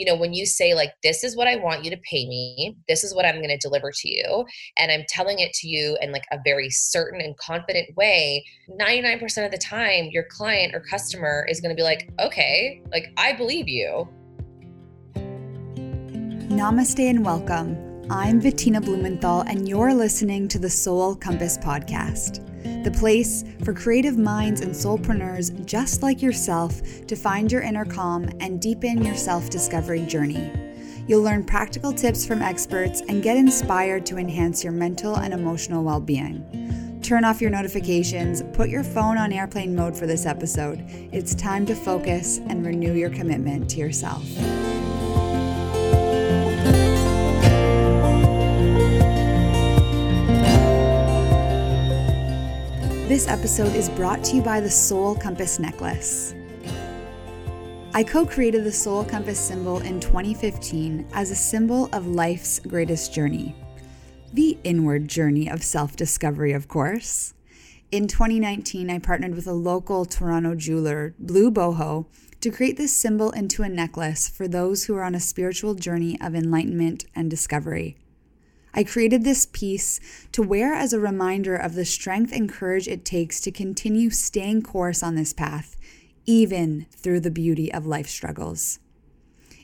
you know, when you say, like, this is what I want you to pay me, this is what I'm going to deliver to you, and I'm telling it to you in like a very certain and confident way, 99% of the time, your client or customer is going to be like, okay, like, I believe you. Namaste and welcome. I'm Bettina Blumenthal, and you're listening to the Soul Compass Podcast the place for creative minds and soulpreneurs just like yourself to find your inner calm and deepen your self discovery journey. You'll learn practical tips from experts and get inspired to enhance your mental and emotional well being. Turn off your notifications, put your phone on airplane mode for this episode. It's time to focus and renew your commitment to yourself. This episode is brought to you by the Soul Compass necklace. I co created the Soul Compass symbol in 2015 as a symbol of life's greatest journey. The inward journey of self discovery, of course. In 2019, I partnered with a local Toronto jeweler, Blue Boho, to create this symbol into a necklace for those who are on a spiritual journey of enlightenment and discovery. I created this piece to wear as a reminder of the strength and courage it takes to continue staying course on this path, even through the beauty of life struggles.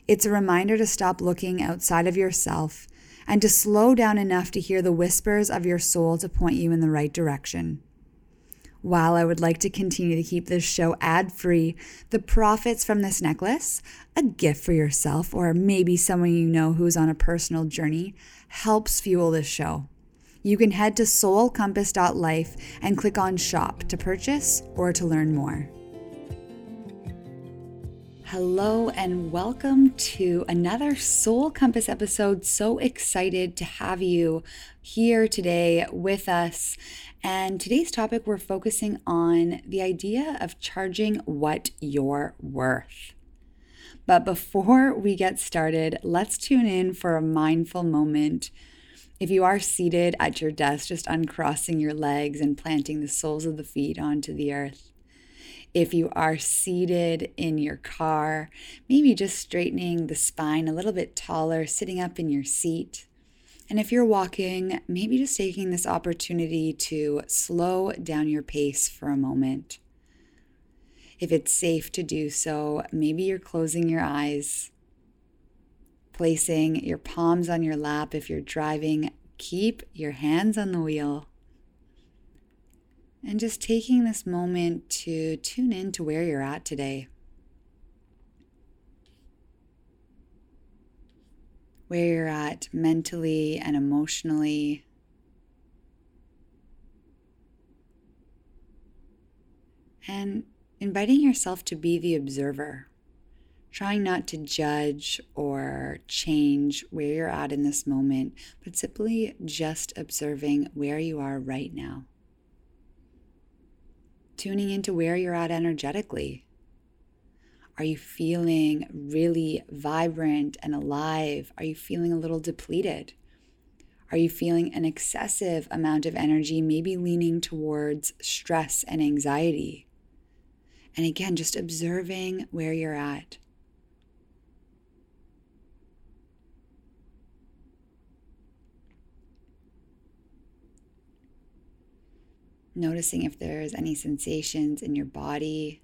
It's a reminder to stop looking outside of yourself and to slow down enough to hear the whispers of your soul to point you in the right direction. While I would like to continue to keep this show ad free, the profits from this necklace, a gift for yourself or maybe someone you know who's on a personal journey, helps fuel this show. You can head to soulcompass.life and click on shop to purchase or to learn more. Hello and welcome to another Soul Compass episode. So excited to have you here today with us. And today's topic, we're focusing on the idea of charging what you're worth. But before we get started, let's tune in for a mindful moment. If you are seated at your desk, just uncrossing your legs and planting the soles of the feet onto the earth. If you are seated in your car, maybe just straightening the spine a little bit taller, sitting up in your seat. And if you're walking, maybe just taking this opportunity to slow down your pace for a moment. If it's safe to do so, maybe you're closing your eyes, placing your palms on your lap. If you're driving, keep your hands on the wheel. And just taking this moment to tune in to where you're at today. where you're at mentally and emotionally. And inviting yourself to be the observer, trying not to judge or change where you're at in this moment, but simply just observing where you are right now. Tuning into where you're at energetically are you feeling really vibrant and alive? Are you feeling a little depleted? Are you feeling an excessive amount of energy, maybe leaning towards stress and anxiety? And again, just observing where you're at. Noticing if there's any sensations in your body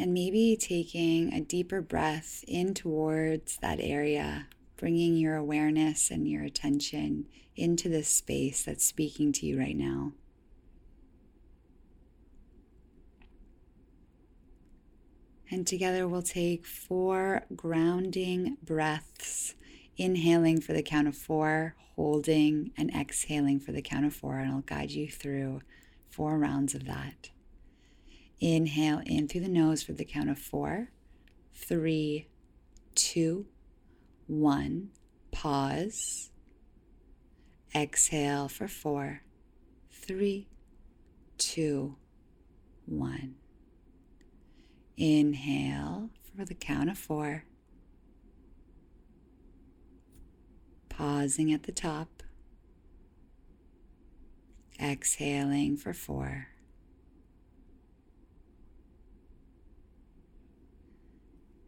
And maybe taking a deeper breath in towards that area, bringing your awareness and your attention into this space that's speaking to you right now. And together we'll take four grounding breaths, inhaling for the count of four, holding, and exhaling for the count of four. And I'll guide you through four rounds of that. Inhale in through the nose for the count of four, three, two, one. Pause. Exhale for four, three, two, one. Inhale for the count of four. Pausing at the top. Exhaling for four.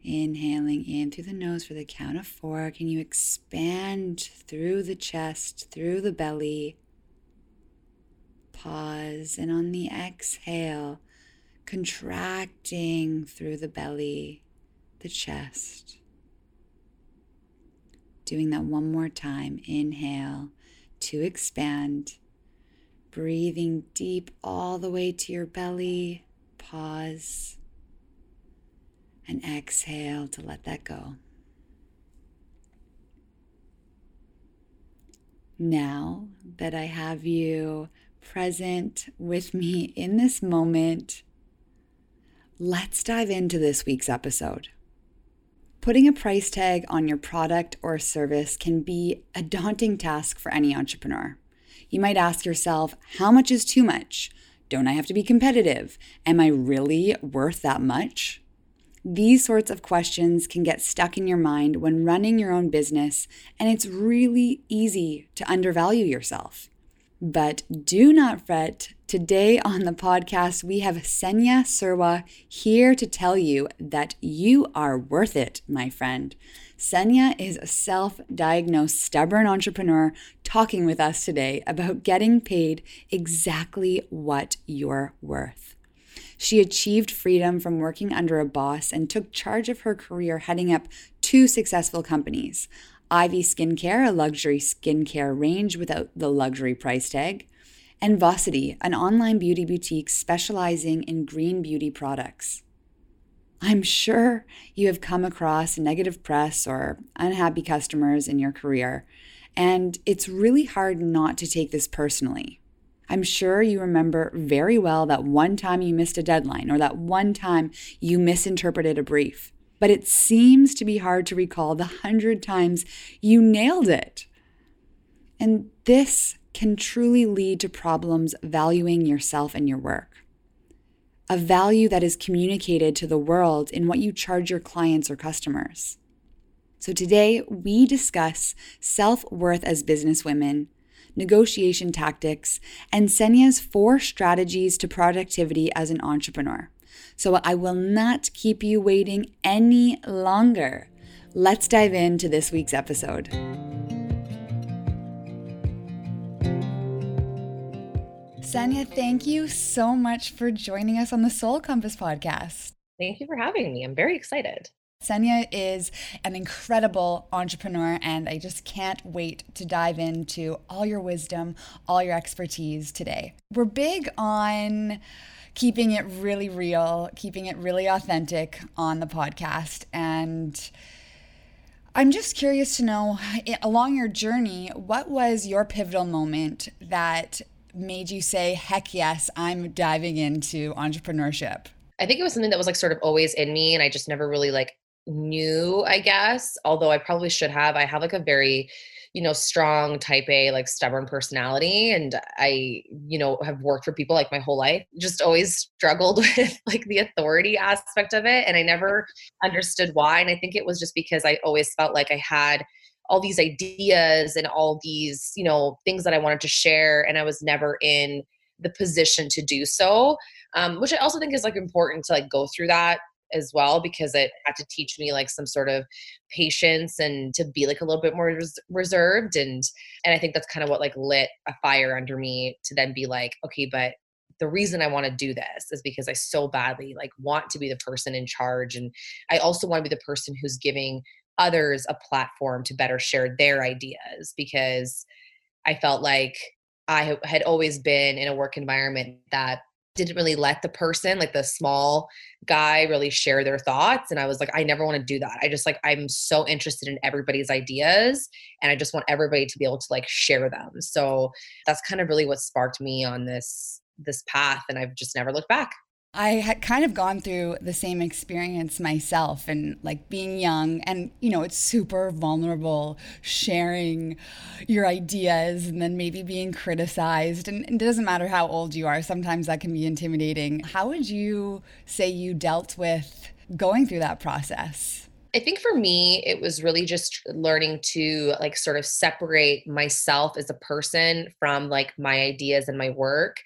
Inhaling in through the nose for the count of four. Can you expand through the chest, through the belly? Pause. And on the exhale, contracting through the belly, the chest. Doing that one more time. Inhale to expand. Breathing deep all the way to your belly. Pause and exhale to let that go. Now that I have you present with me in this moment, let's dive into this week's episode. Putting a price tag on your product or service can be a daunting task for any entrepreneur. You might ask yourself, how much is too much? Don't I have to be competitive? Am I really worth that much? These sorts of questions can get stuck in your mind when running your own business, and it's really easy to undervalue yourself. But do not fret. Today on the podcast, we have Senya Surwa here to tell you that you are worth it, my friend. Senya is a self diagnosed stubborn entrepreneur talking with us today about getting paid exactly what you're worth. She achieved freedom from working under a boss and took charge of her career heading up two successful companies Ivy Skincare, a luxury skincare range without the luxury price tag, and Vosity, an online beauty boutique specializing in green beauty products. I'm sure you have come across negative press or unhappy customers in your career, and it's really hard not to take this personally. I'm sure you remember very well that one time you missed a deadline or that one time you misinterpreted a brief. But it seems to be hard to recall the hundred times you nailed it. And this can truly lead to problems valuing yourself and your work. A value that is communicated to the world in what you charge your clients or customers. So, today we discuss self worth as businesswomen negotiation tactics, and Senya's four strategies to productivity as an entrepreneur. So I will not keep you waiting any longer. Let's dive into this week's episode. Senya, thank you so much for joining us on the Soul Compass podcast. Thank you for having me. I'm very excited. Senya is an incredible entrepreneur, and I just can't wait to dive into all your wisdom, all your expertise today. We're big on keeping it really real, keeping it really authentic on the podcast. And I'm just curious to know eh, along your journey, what was your pivotal moment that made you say, heck yes, I'm diving into entrepreneurship? I think it was something that was like sort of always in me and I just never really like knew, I guess, although I probably should have. I have like a very, you know, strong type A, like stubborn personality. And I, you know, have worked for people like my whole life, just always struggled with like the authority aspect of it. And I never understood why. And I think it was just because I always felt like I had all these ideas and all these, you know, things that I wanted to share. And I was never in the position to do so. Um, which I also think is like important to like go through that as well because it had to teach me like some sort of patience and to be like a little bit more res- reserved and and I think that's kind of what like lit a fire under me to then be like okay but the reason I want to do this is because I so badly like want to be the person in charge and I also want to be the person who's giving others a platform to better share their ideas because I felt like I had always been in a work environment that didn't really let the person like the small guy really share their thoughts and i was like i never want to do that. I just like i'm so interested in everybody's ideas and i just want everybody to be able to like share them. So that's kind of really what sparked me on this this path and i've just never looked back I had kind of gone through the same experience myself and like being young and you know it's super vulnerable sharing your ideas and then maybe being criticized and it doesn't matter how old you are sometimes that can be intimidating. How would you say you dealt with going through that process? I think for me, it was really just learning to like sort of separate myself as a person from like my ideas and my work.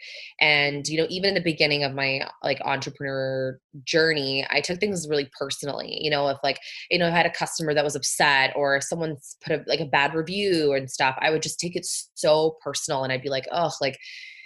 And, you know, even in the beginning of my like entrepreneur journey, I took things really personally. You know, if like, you know, I had a customer that was upset or someone's put a, like a bad review and stuff, I would just take it so personal and I'd be like, oh, like,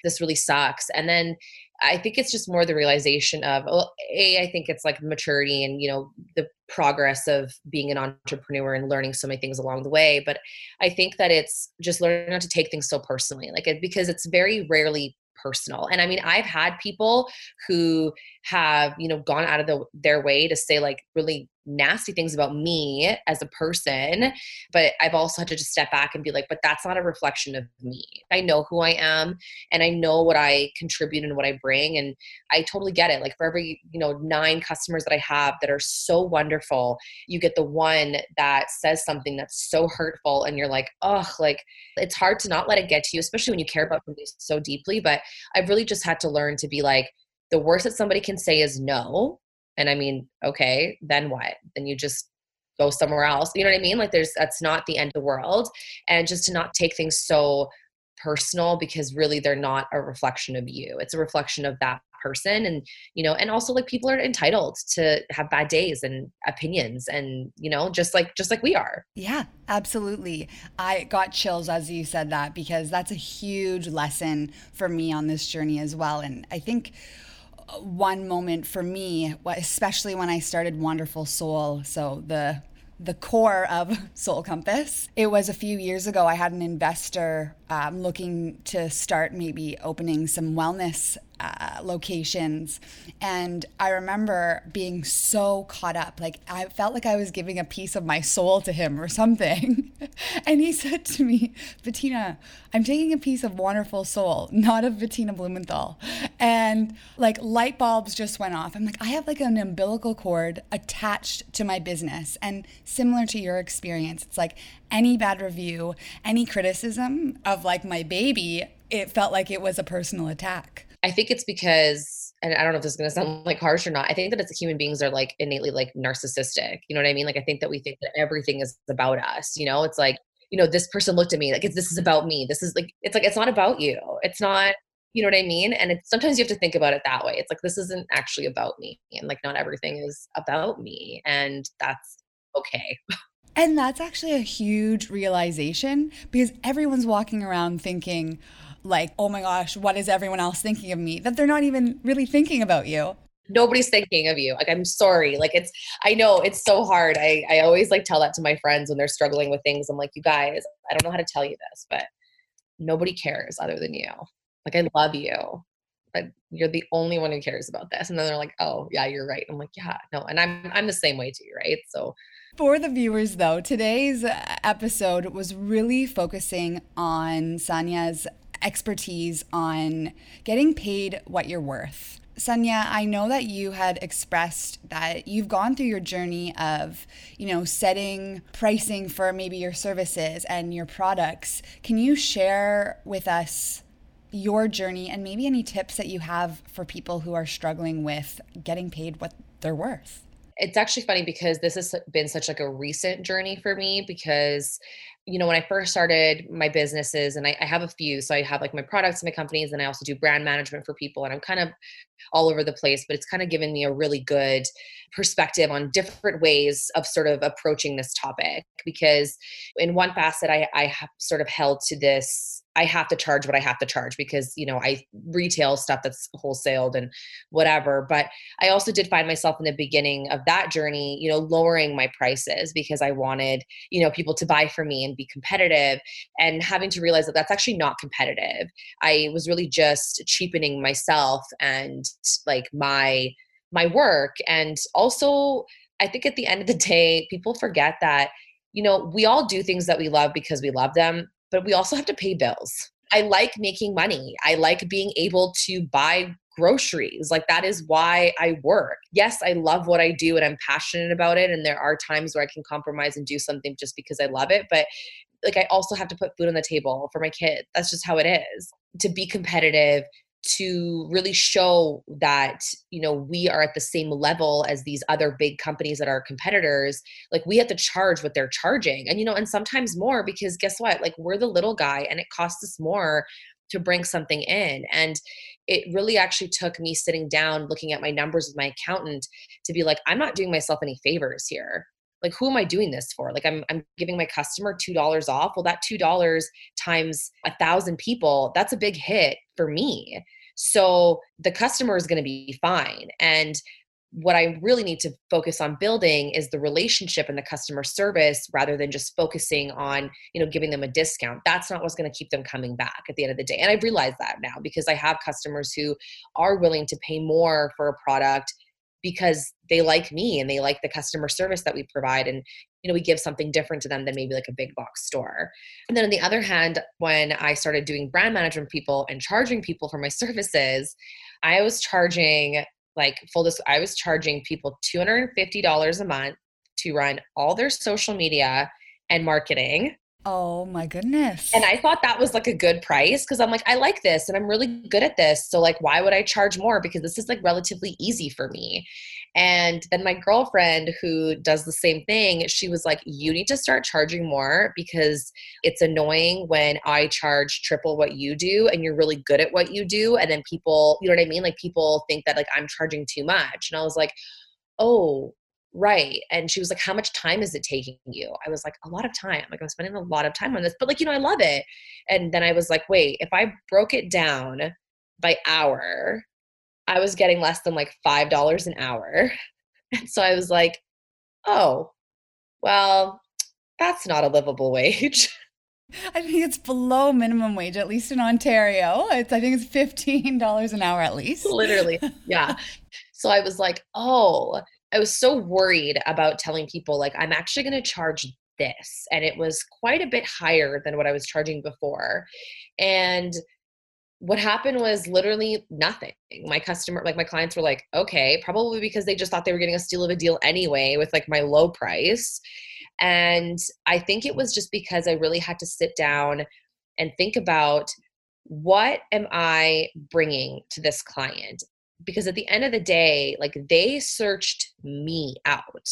this really sucks. And then I think it's just more the realization of, well, A, I think it's like maturity and, you know, the progress of being an entrepreneur and learning so many things along the way. But I think that it's just learning not to take things so personally, like, it, because it's very rarely personal. And I mean, I've had people who have, you know, gone out of the, their way to say like really nasty things about me as a person but i've also had to just step back and be like but that's not a reflection of me. I know who i am and i know what i contribute and what i bring and i totally get it. Like for every you know nine customers that i have that are so wonderful you get the one that says something that's so hurtful and you're like oh like it's hard to not let it get to you especially when you care about something so deeply but i've really just had to learn to be like the worst that somebody can say is no and I mean, okay, then what? Then you just go somewhere else. You know what I mean? Like there's that's not the end of the world. And just to not take things so personal because really they're not a reflection of you. It's a reflection of that person and you know and also like people are entitled to have bad days and opinions and you know just like just like we are yeah absolutely i got chills as you said that because that's a huge lesson for me on this journey as well and i think one moment for me, especially when I started Wonderful Soul. So the the core of Soul Compass. It was a few years ago. I had an investor um, looking to start maybe opening some wellness uh, locations. And I remember being so caught up. Like, I felt like I was giving a piece of my soul to him or something. and he said to me, Bettina, I'm taking a piece of wonderful soul, not of Bettina Blumenthal. And like light bulbs just went off. I'm like, I have like an umbilical cord attached to my business. And similar to your experience, it's like any bad review, any criticism of like my baby, it felt like it was a personal attack. I think it's because, and I don't know if this is going to sound like harsh or not. I think that it's human beings are like innately like narcissistic. You know what I mean? Like I think that we think that everything is about us. You know, it's like you know this person looked at me like this is about me. This is like it's like it's not about you. It's not. You know what I mean? And it's sometimes you have to think about it that way. It's like this isn't actually about me, and like not everything is about me, and that's okay. And that's actually a huge realization because everyone's walking around thinking, like, oh my gosh, what is everyone else thinking of me? That they're not even really thinking about you. Nobody's thinking of you. Like, I'm sorry. Like, it's, I know it's so hard. I, I always like tell that to my friends when they're struggling with things. I'm like, you guys, I don't know how to tell you this, but nobody cares other than you. Like, I love you, but you're the only one who cares about this. And then they're like, oh, yeah, you're right. I'm like, yeah, no. And I'm, I'm the same way too, right? So, for the viewers, though, today's episode was really focusing on Sania's expertise on getting paid what you're worth. Sanya, I know that you had expressed that you've gone through your journey of, you know, setting pricing for maybe your services and your products. Can you share with us your journey and maybe any tips that you have for people who are struggling with getting paid what they're worth? It's actually funny because this has been such like a recent journey for me because you know, when I first started my businesses, and I, I, have a few, so I have like my products and my companies, and I also do brand management for people, and I'm kind of all over the place, but it's kind of given me a really good perspective on different ways of sort of approaching this topic. Because in one facet, I, I have sort of held to this I have to charge what I have to charge because, you know, I retail stuff that's wholesaled and whatever. But I also did find myself in the beginning of that journey, you know, lowering my prices because I wanted, you know, people to buy from me and be competitive and having to realize that that's actually not competitive. I was really just cheapening myself and like my my work and also I think at the end of the day people forget that you know, we all do things that we love because we love them but we also have to pay bills. I like making money. I like being able to buy groceries. Like that is why I work. Yes, I love what I do and I'm passionate about it. And there are times where I can compromise and do something just because I love it. But like I also have to put food on the table for my kid. That's just how it is. To be competitive, to really show that you know we are at the same level as these other big companies that are competitors like we have to charge what they're charging and you know and sometimes more because guess what? Like we're the little guy and it costs us more to bring something in and it really actually took me sitting down looking at my numbers with my accountant to be like i'm not doing myself any favors here like who am i doing this for like i'm, I'm giving my customer two dollars off well that two dollars times a thousand people that's a big hit for me so the customer is going to be fine and what I really need to focus on building is the relationship and the customer service rather than just focusing on, you know, giving them a discount. That's not what's going to keep them coming back at the end of the day. And I've realized that now because I have customers who are willing to pay more for a product because they like me and they like the customer service that we provide and you know we give something different to them than maybe like a big box store. And then on the other hand when i started doing brand management people and charging people for my services i was charging like full this i was charging people $250 a month to run all their social media and marketing Oh my goodness. And I thought that was like a good price because I'm like, I like this and I'm really good at this. So, like, why would I charge more? Because this is like relatively easy for me. And then my girlfriend, who does the same thing, she was like, You need to start charging more because it's annoying when I charge triple what you do and you're really good at what you do. And then people, you know what I mean? Like, people think that like I'm charging too much. And I was like, Oh, right and she was like how much time is it taking you i was like a lot of time like i'm spending a lot of time on this but like you know i love it and then i was like wait if i broke it down by hour i was getting less than like five dollars an hour and so i was like oh well that's not a livable wage I think it's below minimum wage, at least in Ontario. It's I think it's fifteen dollars an hour at least. Literally, yeah. so I was like, oh, I was so worried about telling people like I'm actually going to charge this and it was quite a bit higher than what I was charging before. And what happened was literally nothing. My customer, like my clients were like, okay, probably because they just thought they were getting a steal of a deal anyway with like my low price. And I think it was just because I really had to sit down and think about what am I bringing to this client? Because at the end of the day like they searched me out.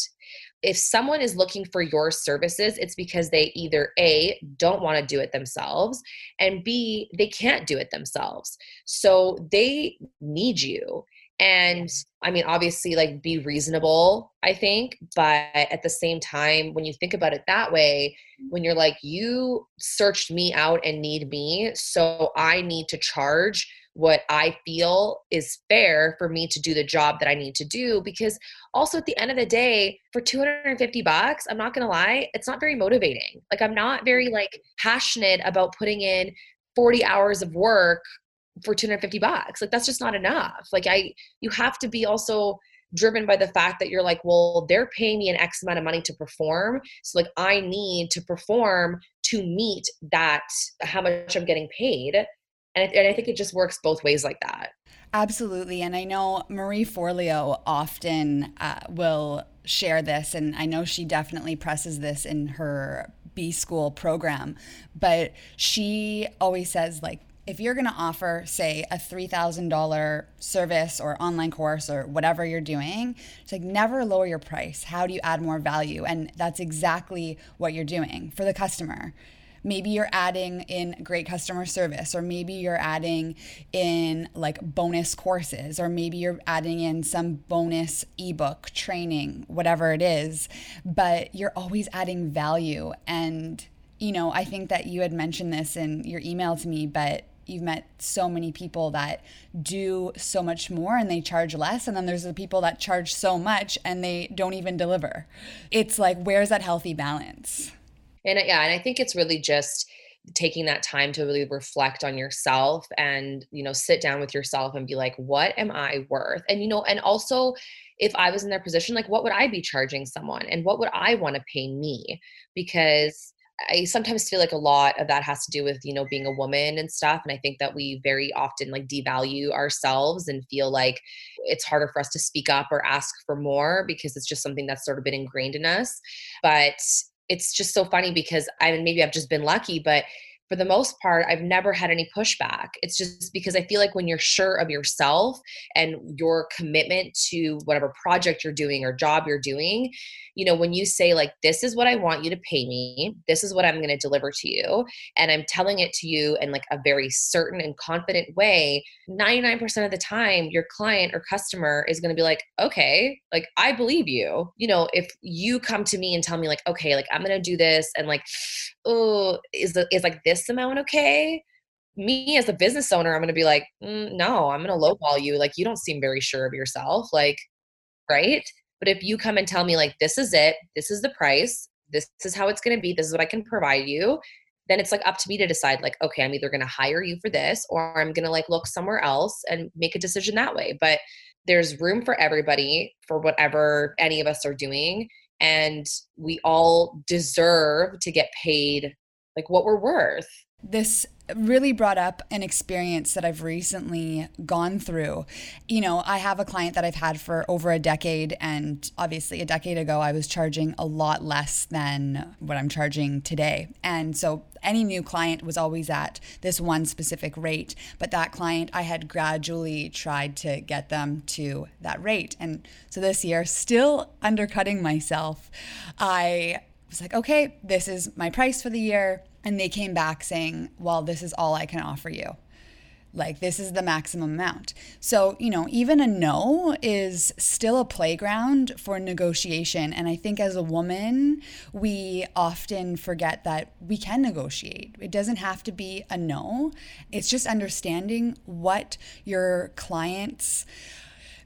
If someone is looking for your services it's because they either a don't want to do it themselves and b they can't do it themselves. So they need you. And i mean obviously like be reasonable i think but at the same time when you think about it that way when you're like you searched me out and need me so i need to charge what I feel is fair for me to do the job that I need to do. Because also at the end of the day, for 250 bucks, I'm not gonna lie, it's not very motivating. Like I'm not very mm-hmm. like passionate about putting in 40 hours of work for 250 bucks. Like that's just not enough. Like I you have to be also driven by the fact that you're like, well, they're paying me an X amount of money to perform. So like I need to perform to meet that how much I'm getting paid and I, and I think it just works both ways like that. Absolutely. And I know Marie Forleo often uh, will share this, and I know she definitely presses this in her B School program, but she always says, like, if you're going to offer, say, a $3,000 service or online course or whatever you're doing, it's like never lower your price. How do you add more value? And that's exactly what you're doing for the customer maybe you're adding in great customer service or maybe you're adding in like bonus courses or maybe you're adding in some bonus ebook training whatever it is but you're always adding value. And you know i think that you had mentioned this in your email to me but you've met so many people that do so much more and they charge less and then there's the people that charge so much and they don't even deliver. It's like where's that healthy balance and uh, yeah and i think it's really just taking that time to really reflect on yourself and you know sit down with yourself and be like what am i worth and you know and also if i was in their position like what would i be charging someone and what would i want to pay me because I sometimes feel like a lot of that has to do with, you know, being a woman and stuff. And I think that we very often like devalue ourselves and feel like it's harder for us to speak up or ask for more because it's just something that's sort of been ingrained in us. But it's just so funny because I mean maybe I've just been lucky, but for the most part, I've never had any pushback. It's just because I feel like when you're sure of yourself and your commitment to whatever project you're doing or job you're doing, you know, when you say, like, this is what I want you to pay me, this is what I'm going to deliver to you, and I'm telling it to you in like a very certain and confident way, 99% of the time, your client or customer is going to be like, okay, like, I believe you. You know, if you come to me and tell me, like, okay, like, I'm going to do this, and like, oh, is the is like this amount okay? Me as a business owner, I'm gonna be like, mm, no, I'm gonna lowball you. Like you don't seem very sure of yourself. Like, right? But if you come and tell me like this is it, this is the price, this is how it's gonna be, this is what I can provide you, then it's like up to me to decide like okay i'm either going to hire you for this or i'm going to like look somewhere else and make a decision that way but there's room for everybody for whatever any of us are doing and we all deserve to get paid like what we're worth. This really brought up an experience that I've recently gone through. You know, I have a client that I've had for over a decade, and obviously, a decade ago, I was charging a lot less than what I'm charging today. And so, any new client was always at this one specific rate, but that client, I had gradually tried to get them to that rate. And so, this year, still undercutting myself, I was like, okay, this is my price for the year. And they came back saying, well, this is all I can offer you. Like, this is the maximum amount. So, you know, even a no is still a playground for negotiation. And I think as a woman, we often forget that we can negotiate. It doesn't have to be a no, it's just understanding what your clients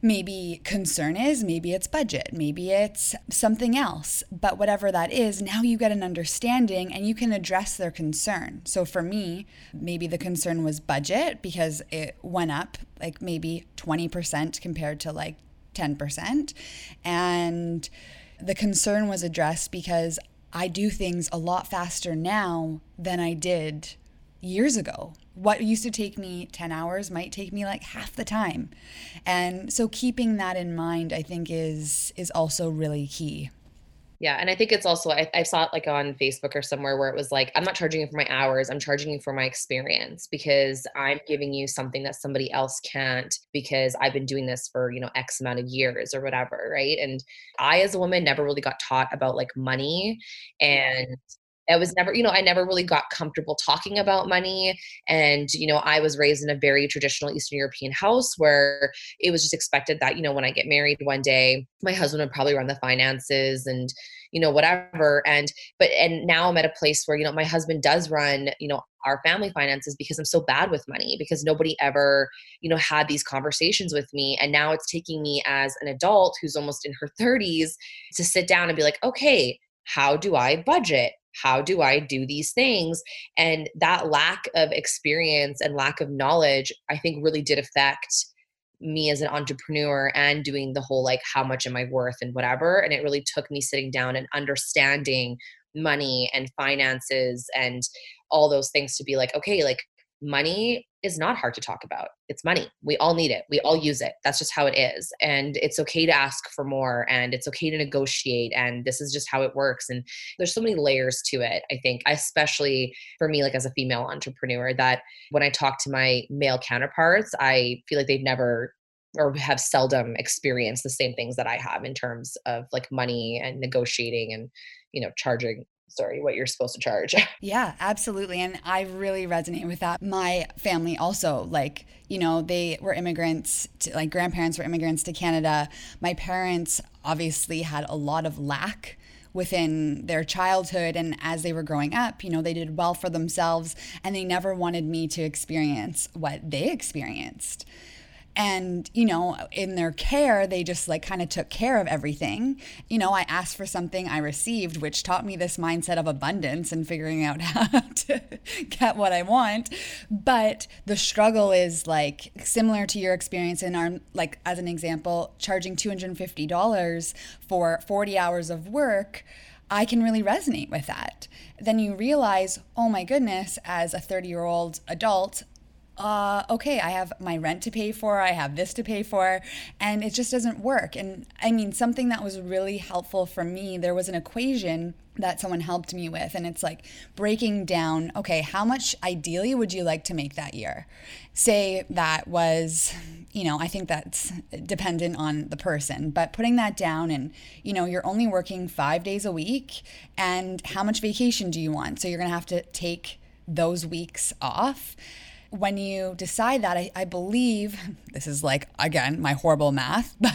maybe concern is, maybe it's budget, maybe it's something else. But whatever that is, now you get an understanding and you can address their concern. So for me, maybe the concern was budget because it went up like maybe 20% compared to like 10%. And the concern was addressed because I do things a lot faster now than I did years ago. What used to take me 10 hours might take me like half the time. And so keeping that in mind I think is is also really key. Yeah, and I think it's also I, I, saw it like on Facebook or somewhere where it was like I'm not charging you for my hours, I'm charging you for my experience because I'm giving you something that somebody else can't because I've been doing this for, you know, X amount of years or whatever, right? And I as a woman never really got taught about like money and I was never, you know, I never really got comfortable talking about money. And, you know, I was raised in a very traditional Eastern European house where it was just expected that, you know, when I get married one day, my husband would probably run the finances and, you know, whatever. And, but, and now I'm at a place where, you know, my husband does run, you know, our family finances because I'm so bad with money because nobody ever, you know, had these conversations with me. And now it's taking me as an adult who's almost in her 30s to sit down and be like, okay, how do I budget? How do I do these things? And that lack of experience and lack of knowledge, I think, really did affect me as an entrepreneur and doing the whole like, how much am I worth and whatever. And it really took me sitting down and understanding money and finances and all those things to be like, okay, like money is not hard to talk about. It's money. We all need it. We all use it. That's just how it is. And it's okay to ask for more and it's okay to negotiate. And this is just how it works. And there's so many layers to it, I think, especially for me, like as a female entrepreneur, that when I talk to my male counterparts, I feel like they've never or have seldom experienced the same things that I have in terms of like money and negotiating and, you know, charging sorry what you're supposed to charge. Yeah absolutely and i really resonate with that. My family also like you know they were immigrants to, like grandparents were immigrants to canada. My parents obviously had a lot of lack within their childhood and as they were growing up you know they did well for themselves and they never wanted me to experience what they experienced and you know in their care they just like kind of took care of everything you know i asked for something i received which taught me this mindset of abundance and figuring out how to get what i want but the struggle is like similar to your experience in our like as an example charging $250 for 40 hours of work I can really resonate with that. Then you realize, oh my goodness, as a 30 year old adult, uh, okay, I have my rent to pay for, I have this to pay for, and it just doesn't work. And I mean, something that was really helpful for me, there was an equation that someone helped me with, and it's like breaking down okay, how much ideally would you like to make that year? Say that was, you know, I think that's dependent on the person, but putting that down and, you know, you're only working five days a week, and how much vacation do you want? So you're gonna have to take those weeks off when you decide that, I, I, believe this is like again my horrible math, but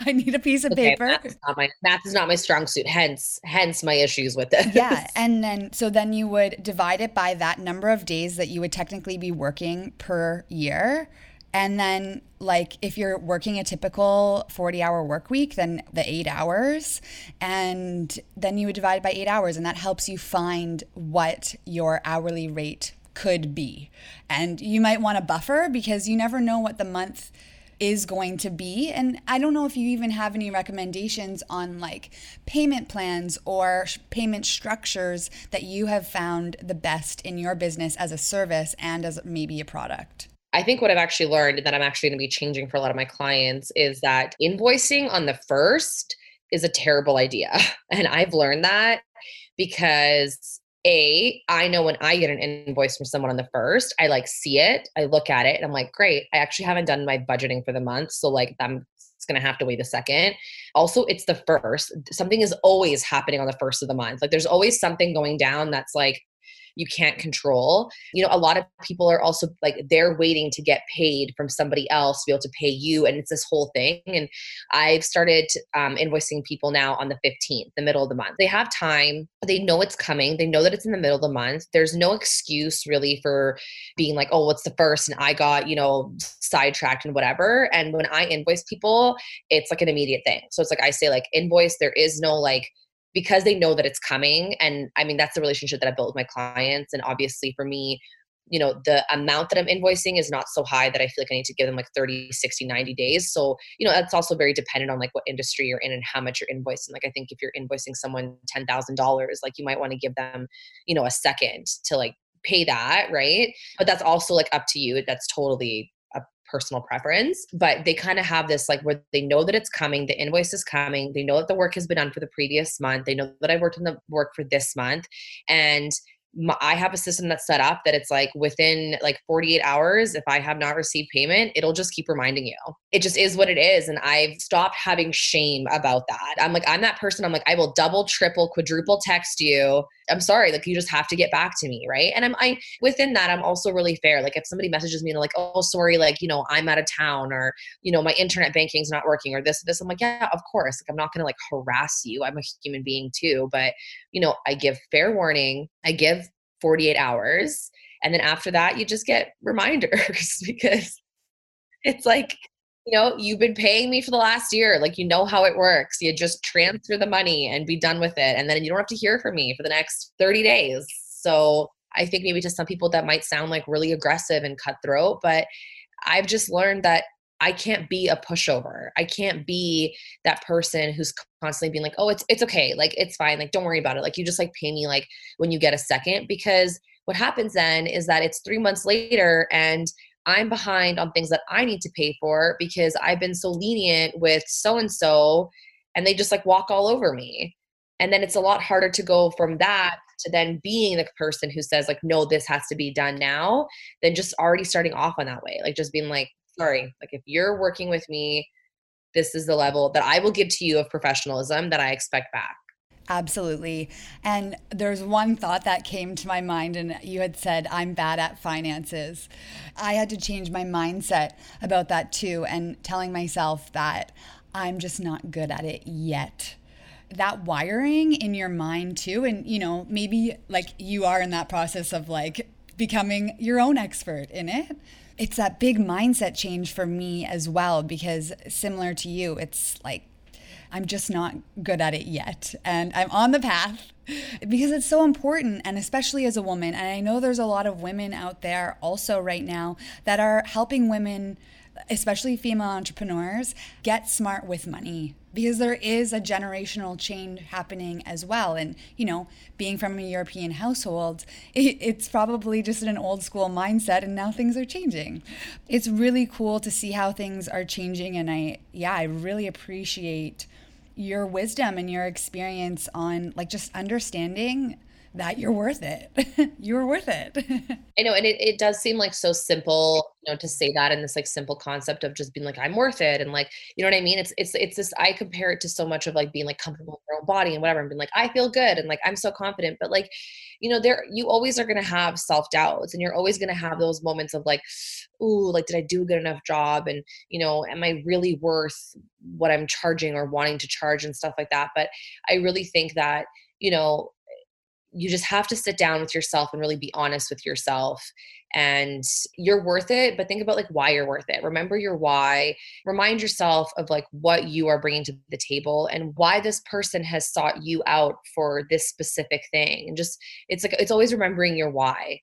I need a piece of okay, paper. Math is, my, math is not my strong suit, hence hence my issues with it. yeah, and then so then you would divide it by that number of days that you would technically be working per year. And then, like, if you're working a typical 40 hour work week, then the eight hours. And then you would divide by eight hours, and that helps you find what your hourly rate could be. And you might want a buffer because you never know what the month is going to be. And I don't know if you even have any recommendations on like payment plans or payment structures that you have found the best in your business as a service and as maybe a product. I think what I've actually learned that I'm actually going to be changing for a lot of my clients is that invoicing on the first is a terrible idea. And I've learned that because a i know when i get an invoice from someone on the first i like see it i look at it and i'm like great i actually haven't done my budgeting for the month so like i'm it's going to have to wait a second. Also it's the first something is always happening on the first of the month like there's always something going down that's like you can't control. You know, a lot of people are also like they're waiting to get paid from somebody else to be able to pay you, and it's this whole thing. And I've started um, invoicing people now on the 15th, the middle of the month. They have time, they know it's coming, they know that it's in the middle of the month. There's no excuse really for being like, oh, what's the first? And I got, you know, sidetracked and whatever. And when I invoice people, it's like an immediate thing. So it's like I say, like, invoice, there is no like, because they know that it's coming and i mean that's the relationship that i built with my clients and obviously for me you know the amount that i'm invoicing is not so high that i feel like i need to give them like 30 60 90 days so you know that's also very dependent on like what industry you're in and how much you're invoicing like i think if you're invoicing someone $10000 like you might want to give them you know a second to like pay that right? But that's also like up to you that's totally personal preference, but they kind of have this like where they know that it's coming, the invoice is coming, they know that the work has been done for the previous month, they know that I worked on the work for this month, and my, I have a system that's set up that it's like within like 48 hours, if I have not received payment, it'll just keep reminding you. It just is what it is. And I've stopped having shame about that. I'm like, I'm that person. I'm like, I will double, triple, quadruple text you. I'm sorry. Like, you just have to get back to me. Right. And I'm, I, within that, I'm also really fair. Like, if somebody messages me and like, oh, sorry, like, you know, I'm out of town or, you know, my internet banking's not working or this, this, I'm like, yeah, of course. Like, I'm not going to like harass you. I'm a human being too. But, you know, I give fair warning. I give 48 hours. And then after that, you just get reminders because it's like, you know, you've been paying me for the last year. Like, you know how it works. You just transfer the money and be done with it. And then you don't have to hear from me for the next 30 days. So I think maybe to some people that might sound like really aggressive and cutthroat, but I've just learned that I can't be a pushover. I can't be that person who's constantly being like, "Oh, it's it's okay. Like it's fine. Like don't worry about it. Like you just like pay me like when you get a second because what happens then is that it's 3 months later and I'm behind on things that I need to pay for because I've been so lenient with so and so and they just like walk all over me. And then it's a lot harder to go from that to then being the person who says like no this has to be done now than just already starting off on that way. Like just being like sorry, like if you're working with me, this is the level that I will give to you of professionalism that I expect back. Absolutely. And there's one thought that came to my mind, and you had said, I'm bad at finances. I had to change my mindset about that too, and telling myself that I'm just not good at it yet. That wiring in your mind too, and you know, maybe like you are in that process of like becoming your own expert in it it's that big mindset change for me as well because similar to you it's like i'm just not good at it yet and i'm on the path because it's so important and especially as a woman and i know there's a lot of women out there also right now that are helping women especially female entrepreneurs get smart with money because there is a generational change happening as well. And, you know, being from a European household, it, it's probably just an old school mindset, and now things are changing. It's really cool to see how things are changing. And I, yeah, I really appreciate your wisdom and your experience on like just understanding that you're worth it. you're worth it. I know. And it, it does seem like so simple, you know, to say that in this like simple concept of just being like, I'm worth it. And like, you know what I mean? It's, it's, it's this, I compare it to so much of like being like comfortable in your own body and whatever. And being like, I feel good. And like, I'm so confident, but like, you know, there, you always are going to have self doubts and you're always going to have those moments of like, Ooh, like, did I do a good enough job? And, you know, am I really worth what I'm charging or wanting to charge and stuff like that? But I really think that, you know, you just have to sit down with yourself and really be honest with yourself and you're worth it but think about like why you're worth it. Remember your why. Remind yourself of like what you are bringing to the table and why this person has sought you out for this specific thing. And just it's like it's always remembering your why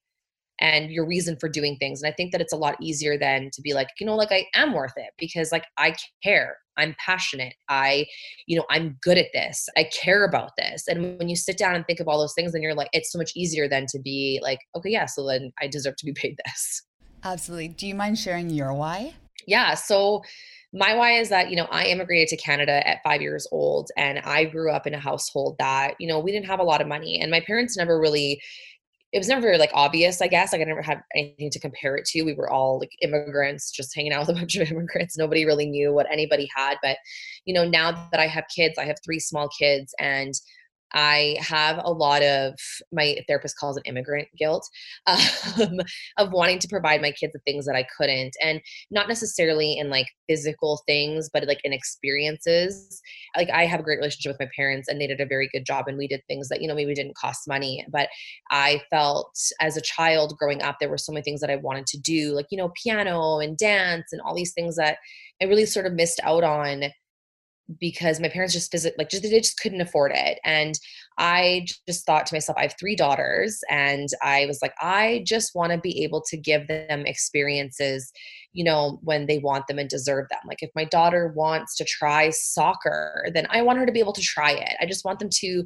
and your reason for doing things. And I think that it's a lot easier than to be like, you know, like I am worth it because like I care. I'm passionate. I, you know, I'm good at this. I care about this. And when you sit down and think of all those things, then you're like, it's so much easier than to be like, okay, yeah, so then I deserve to be paid this. Absolutely. Do you mind sharing your why? Yeah. So my why is that you know i immigrated to canada at five years old and i grew up in a household that you know we didn't have a lot of money and my parents never really it was never like obvious, I guess. Like I never had anything to compare it to. We were all like immigrants, just hanging out with a bunch of immigrants. Nobody really knew what anybody had. But, you know, now that I have kids, I have three small kids and I have a lot of my therapist calls it immigrant guilt um, of wanting to provide my kids the things that I couldn't, and not necessarily in like physical things, but like in experiences. Like I have a great relationship with my parents, and they did a very good job, and we did things that you know maybe didn't cost money, but I felt as a child growing up there were so many things that I wanted to do, like you know piano and dance and all these things that I really sort of missed out on because my parents just visit like just they just couldn't afford it and i just thought to myself i have three daughters and i was like i just want to be able to give them experiences you know when they want them and deserve them. Like if my daughter wants to try soccer then i want her to be able to try it. I just want them to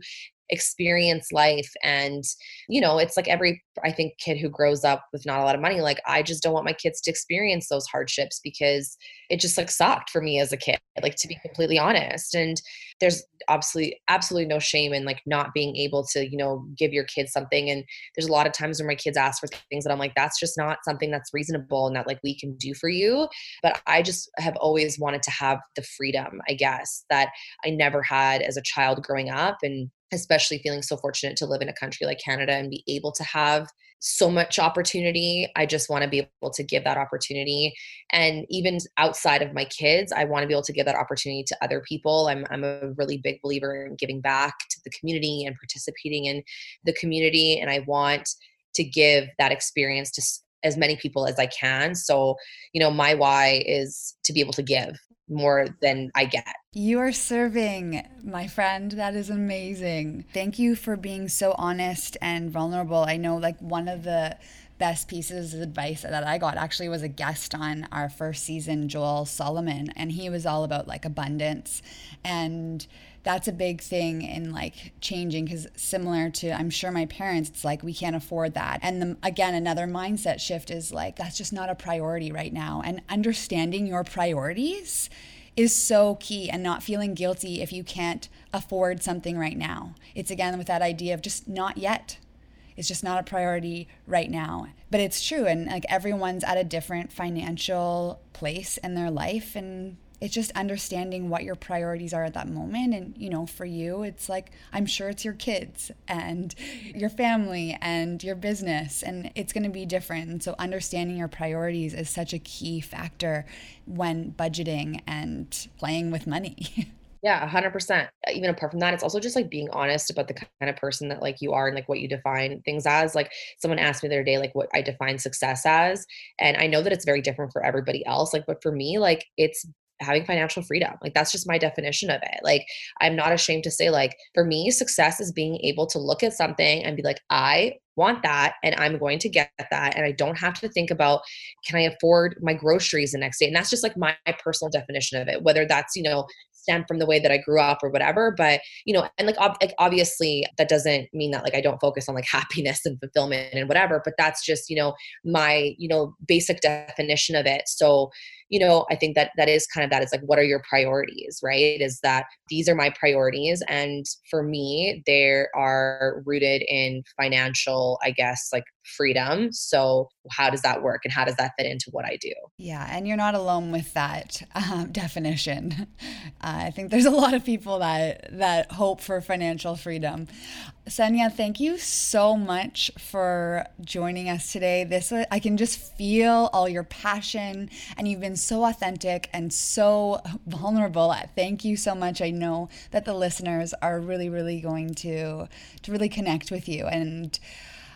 experience life and you know it's like every i think kid who grows up with not a lot of money like i just don't want my kids to experience those hardships because it just like sucked for me as a kid like to be completely honest and there's absolutely absolutely no shame in like not being able to you know give your kids something and there's a lot of times when my kids ask for things that i'm like that's just not something that's reasonable and that like we can do for you but i just have always wanted to have the freedom i guess that i never had as a child growing up and especially feeling so fortunate to live in a country like Canada and be able to have so much opportunity. I just want to be able to give that opportunity. And even outside of my kids, I want to be able to give that opportunity to other people. I'm, I'm a really big believer in giving back to the community and participating in the community. And I want to give that experience to as many people as I can. So, you know, my why is to be able to give more than I get. You are serving, my friend. That is amazing. Thank you for being so honest and vulnerable. I know, like, one of the best pieces of advice that I got actually was a guest on our first season, Joel Solomon, and he was all about like abundance. And that's a big thing in like changing because similar to i'm sure my parents it's like we can't afford that. And the, again another mindset shift is like that's just not a priority right now. And understanding your priorities is so key and not feeling guilty if you can't afford something right now. It's again with that idea of just not yet. It's just not a priority right now. But it's true and like everyone's at a different financial place in their life and it's just understanding what your priorities are at that moment and you know for you it's like i'm sure it's your kids and your family and your business and it's going to be different so understanding your priorities is such a key factor when budgeting and playing with money Yeah, 100%. Even apart from that, it's also just like being honest about the kind of person that like you are and like what you define things as. Like someone asked me the other day, like what I define success as. And I know that it's very different for everybody else. Like, but for me, like it's having financial freedom. Like that's just my definition of it. Like I'm not ashamed to say like for me success is being able to look at something and be like I want that and I'm going to get that and I don't have to think about can I afford my groceries the next day and that's just like my personal definition of it whether that's you know stem from the way that I grew up or whatever. But, you know, and like, ob- like obviously that doesn't mean that like I don't focus on like happiness and fulfillment and whatever, but that's just, you know, my, you know, basic definition of it. So, you know, I think that that is kind of that is like, what are your priorities, right? Is that these are my priorities. And for me, they are rooted in financial, I guess, like freedom. So, how does that work and how does that fit into what I do? Yeah, and you're not alone with that um, definition. Uh, I think there's a lot of people that that hope for financial freedom. Senya, thank you so much for joining us today. This I can just feel all your passion and you've been so authentic and so vulnerable. Thank you so much. I know that the listeners are really really going to to really connect with you and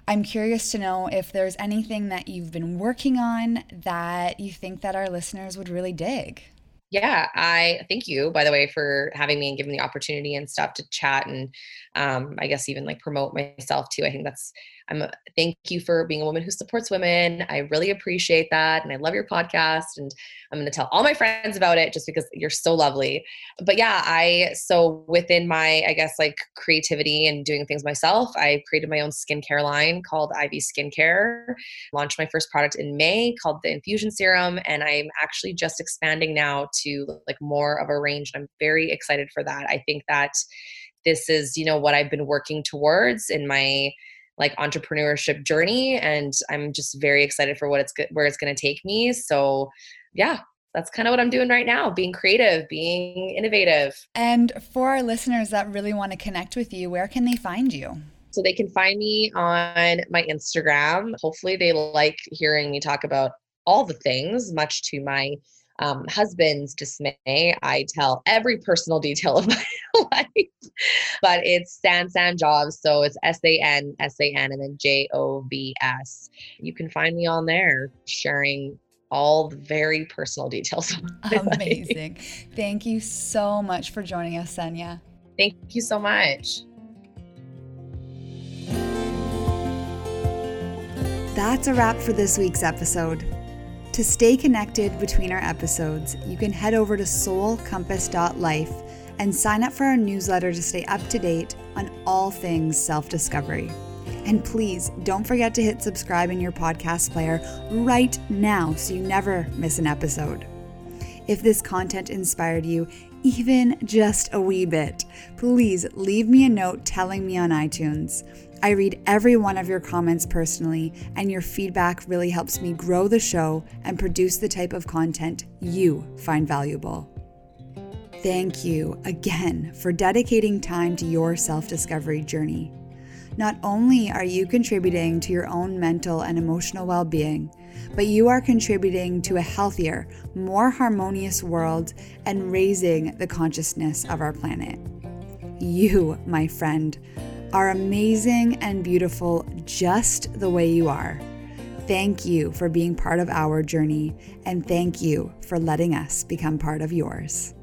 I'm curious to know if there's anything that you've been working on that you think that our listeners would really dig. Yeah, I thank you, by the way, for having me and giving the opportunity and stuff to chat and um, I guess even like promote myself too. I think that's I'm a, thank you for being a woman who supports women. I really appreciate that. And I love your podcast. And I'm going to tell all my friends about it just because you're so lovely. But yeah, I, so within my, I guess, like creativity and doing things myself, I created my own skincare line called Ivy Skincare. Launched my first product in May called the Infusion Serum. And I'm actually just expanding now to like more of a range. And I'm very excited for that. I think that this is, you know, what I've been working towards in my like entrepreneurship journey and i'm just very excited for what it's where it's going to take me. So yeah that's kind of what i'm doing right now being creative being innovative. And for our listeners that really want to connect with you where can they find you? So they can find me on my instagram. Hopefully they like hearing me talk about all the things much to my um, husband's dismay, I tell every personal detail of my life. But it's San San Jobs. So it's S A N S A N and then J O B S. You can find me on there sharing all the very personal details. Amazing. Thank you so much for joining us, Senya. Thank you so much. That's a wrap for this week's episode. To stay connected between our episodes, you can head over to soulcompass.life and sign up for our newsletter to stay up to date on all things self discovery. And please don't forget to hit subscribe in your podcast player right now so you never miss an episode. If this content inspired you, even just a wee bit, please leave me a note telling me on iTunes. I read every one of your comments personally, and your feedback really helps me grow the show and produce the type of content you find valuable. Thank you again for dedicating time to your self discovery journey. Not only are you contributing to your own mental and emotional well being, but you are contributing to a healthier, more harmonious world and raising the consciousness of our planet. You, my friend, are amazing and beautiful just the way you are. Thank you for being part of our journey, and thank you for letting us become part of yours.